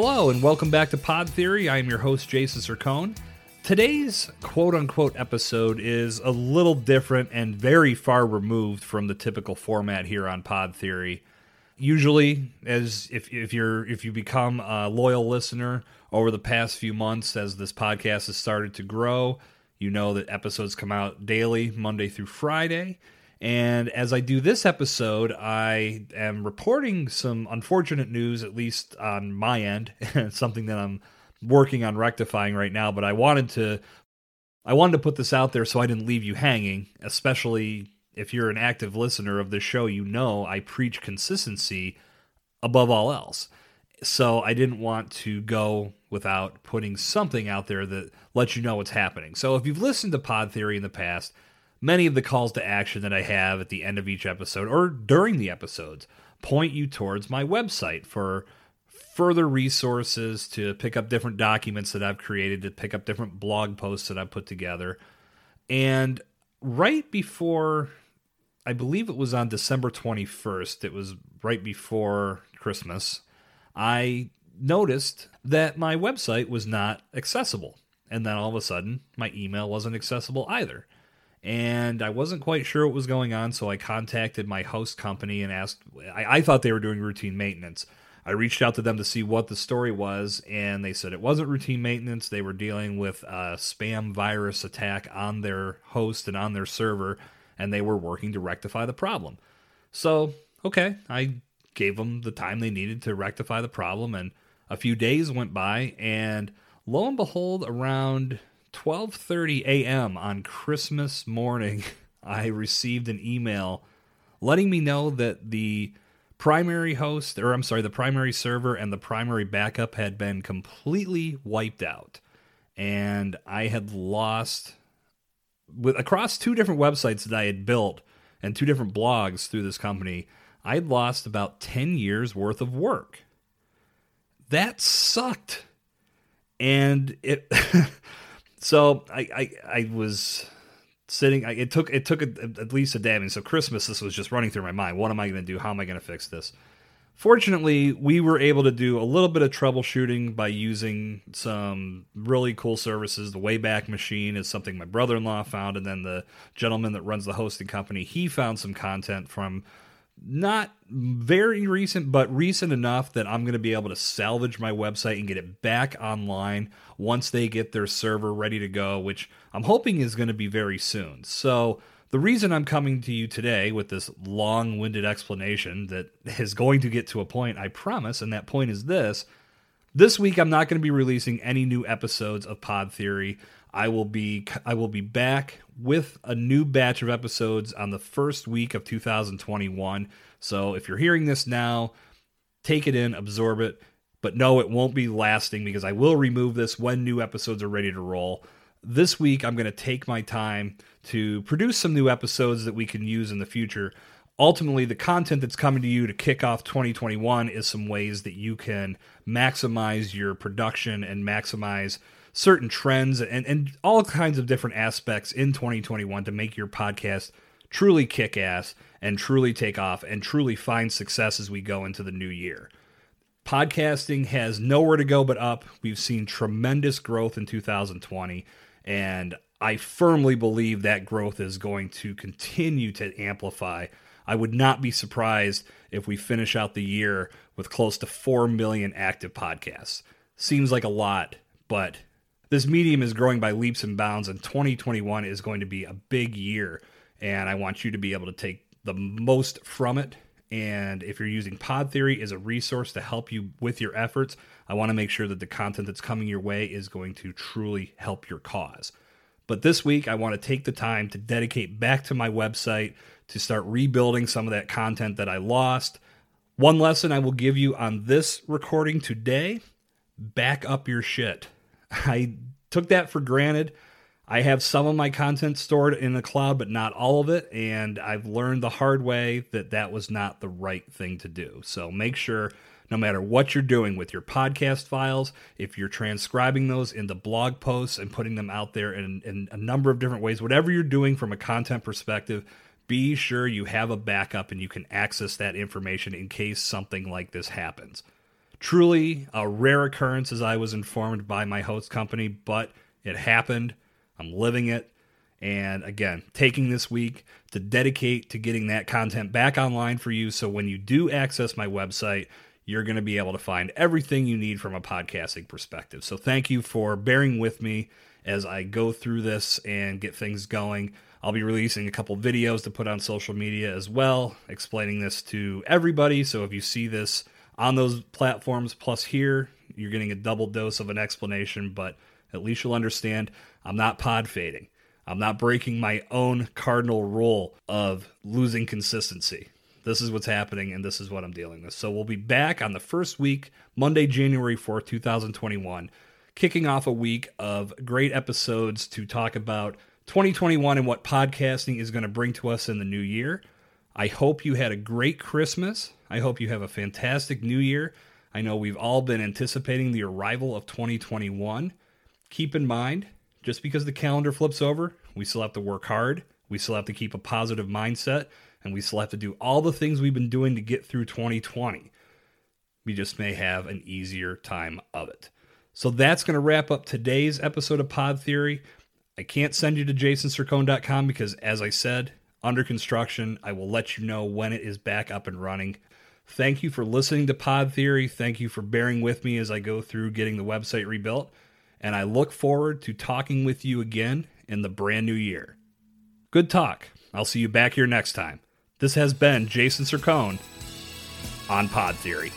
Hello, and welcome back to Pod Theory. I am your host, Jason Sircone. Today's quote unquote episode is a little different and very far removed from the typical format here on Pod Theory. Usually, as if, if you're if you become a loyal listener over the past few months as this podcast has started to grow, you know that episodes come out daily, Monday through Friday. And as I do this episode, I am reporting some unfortunate news, at least on my end, something that I'm working on rectifying right now. But I wanted to, I wanted to put this out there so I didn't leave you hanging. Especially if you're an active listener of the show, you know I preach consistency above all else. So I didn't want to go without putting something out there that lets you know what's happening. So if you've listened to Pod Theory in the past many of the calls to action that I have at the end of each episode or during the episodes point you towards my website for further resources to pick up different documents that I've created, to pick up different blog posts that I've put together. And right before, I believe it was on December 21st, it was right before Christmas, I noticed that my website was not accessible. And then all of a sudden, my email wasn't accessible either and I wasn't quite sure what was going on, so I contacted my host company and asked. I, I, thought they were doing routine maintenance. I reached out to them to see what the story was, and they said it wasn't routine maintenance. They were dealing with a spam virus attack on their host and on their server, and they were working to rectify the problem. So, okay, I gave them the time they needed to rectify the problem, and a few days went by, and lo and behold, around 12:30 a.m. on Christmas morning, I received an email letting me know that the primary host or I'm sorry, the primary server and the primary backup had been completely wiped out. And I had lost with across two different websites that I had built and two different blogs through this company, I'd lost about 10 years worth of work. That sucked. And it so I, I, I was sitting. I, it took it took a, at least a day. I mean, so Christmas, this was just running through my mind. What am I going to do? How am I going to fix this? Fortunately, we were able to do a little bit of troubleshooting by using some really cool services. The Wayback Machine is something my brother in law found, and then the gentleman that runs the hosting company he found some content from not very recent, but recent enough that I'm going to be able to salvage my website and get it back online once they get their server ready to go, which I'm hoping is going to be very soon. So, the reason I'm coming to you today with this long winded explanation that is going to get to a point, I promise, and that point is this. This week, I'm not going to be releasing any new episodes of Pod Theory. I will be I will be back with a new batch of episodes on the first week of 2021. So if you're hearing this now, take it in, absorb it, but no, it won't be lasting because I will remove this when new episodes are ready to roll. This week, I'm going to take my time to produce some new episodes that we can use in the future. Ultimately, the content that's coming to you to kick off 2021 is some ways that you can maximize your production and maximize certain trends and, and all kinds of different aspects in 2021 to make your podcast truly kick ass and truly take off and truly find success as we go into the new year. Podcasting has nowhere to go but up. We've seen tremendous growth in 2020, and I firmly believe that growth is going to continue to amplify. I would not be surprised if we finish out the year with close to 4 million active podcasts. Seems like a lot, but this medium is growing by leaps and bounds, and 2021 is going to be a big year. And I want you to be able to take the most from it. And if you're using Pod Theory as a resource to help you with your efforts, I want to make sure that the content that's coming your way is going to truly help your cause. But this week, I want to take the time to dedicate back to my website to start rebuilding some of that content that I lost. One lesson I will give you on this recording today back up your shit. I took that for granted. I have some of my content stored in the cloud, but not all of it. And I've learned the hard way that that was not the right thing to do. So make sure, no matter what you're doing with your podcast files, if you're transcribing those into blog posts and putting them out there in, in a number of different ways, whatever you're doing from a content perspective, be sure you have a backup and you can access that information in case something like this happens. Truly a rare occurrence, as I was informed by my host company, but it happened. I'm living it. And again, taking this week to dedicate to getting that content back online for you. So when you do access my website, you're going to be able to find everything you need from a podcasting perspective. So thank you for bearing with me as I go through this and get things going. I'll be releasing a couple videos to put on social media as well, explaining this to everybody. So if you see this on those platforms plus here, you're getting a double dose of an explanation, but at least you'll understand I'm not pod fading. I'm not breaking my own cardinal rule of losing consistency. This is what's happening, and this is what I'm dealing with. So we'll be back on the first week, Monday, January 4th, 2021, kicking off a week of great episodes to talk about 2021 and what podcasting is going to bring to us in the new year. I hope you had a great Christmas. I hope you have a fantastic new year. I know we've all been anticipating the arrival of 2021. Keep in mind, just because the calendar flips over, we still have to work hard. We still have to keep a positive mindset, and we still have to do all the things we've been doing to get through 2020. We just may have an easier time of it. So that's going to wrap up today's episode of Pod Theory. I can't send you to jasonsircone.com because, as I said, under construction. I will let you know when it is back up and running. Thank you for listening to Pod Theory. Thank you for bearing with me as I go through getting the website rebuilt. And I look forward to talking with you again in the brand new year. Good talk. I'll see you back here next time. This has been Jason Sircone on Pod Theory.